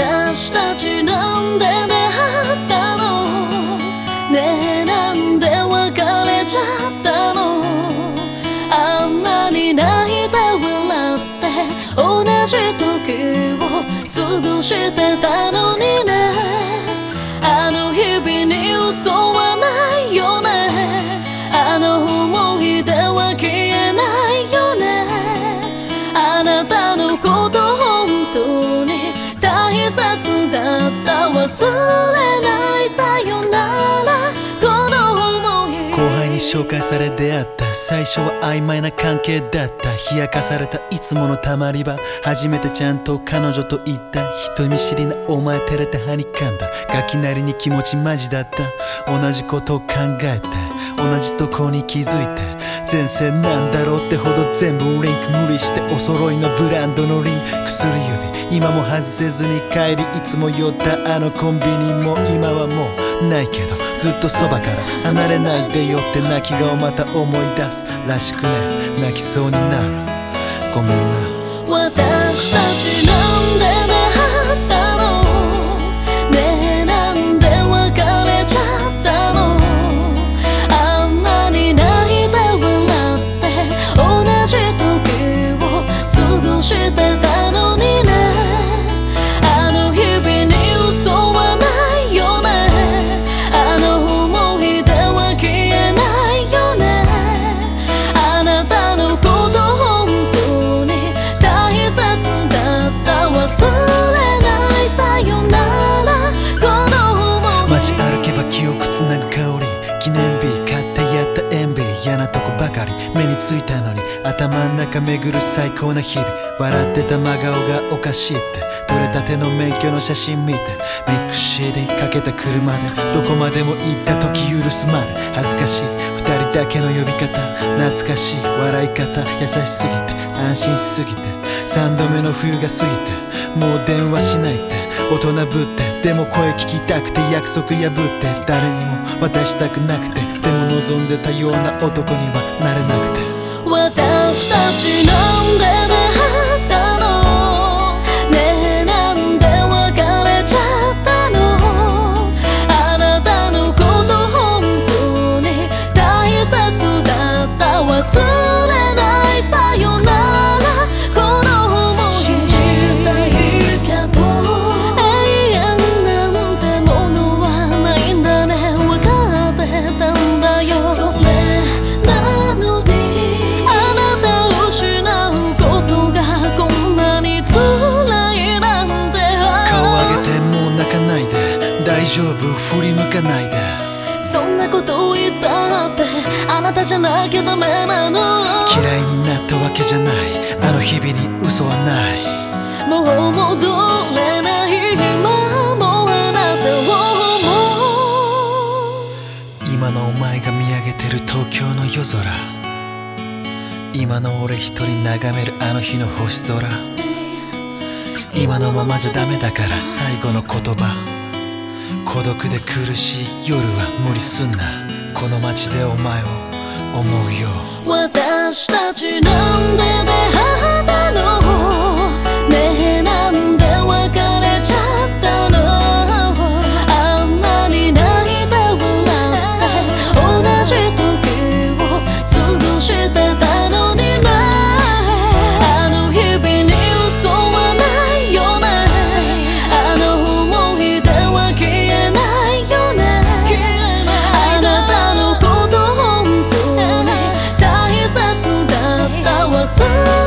私たちなんで出会ったの？ねえなんで別れちゃったの？あんなに泣いて笑って同じ時を過ごしてたの？だっ紹介され出会った最初は曖昧な関係だった。冷やかされたいつものたまり場。初めてちゃんと彼女と言った。人見知りなお前照れてはにかんだ。ガキなりに気持ちマジだった。同じことを考えて。同じとこに気づいて前世なんだろうってほど全部リンク無理してお揃いのブランドのリンク。薬指。今も外せずに帰りいつも寄ったあのコンビニも。今はもうないけどずっとそばから離れないでよって泣き顔また思い出すらしくね。泣きそうになる。ごめんな。私たちなんでね。嫌なとこばかり目についたのに頭ん中巡る最高な日々。笑ってた真顔がおかしいって取れたての免許の写真見てミック CD かけた車でどこまでも行った時許すまで。恥ずかしい。二人だけの呼び方懐かしい。笑い方優しすぎて安心しすぎて三度目の冬が過ぎてもう電話しないって大人ぶってでも声聞きたくて約束破って誰にも渡したくなくてでも望んでたような男にはなれなくて。私たちの丈夫振り向かないで。そんなことを言ったってあなたじゃなきゃダメなの。嫌いになったわけじゃない。あの日々に嘘はない。もう戻れない今もあなたを思う今のお前が見上げてる東京の夜空。今の俺一人眺めるあの日の星空。今のままじゃダメだから最後の言葉孤独で苦しい夜は無理すんな。この街でお前を思うよ。私たち soon.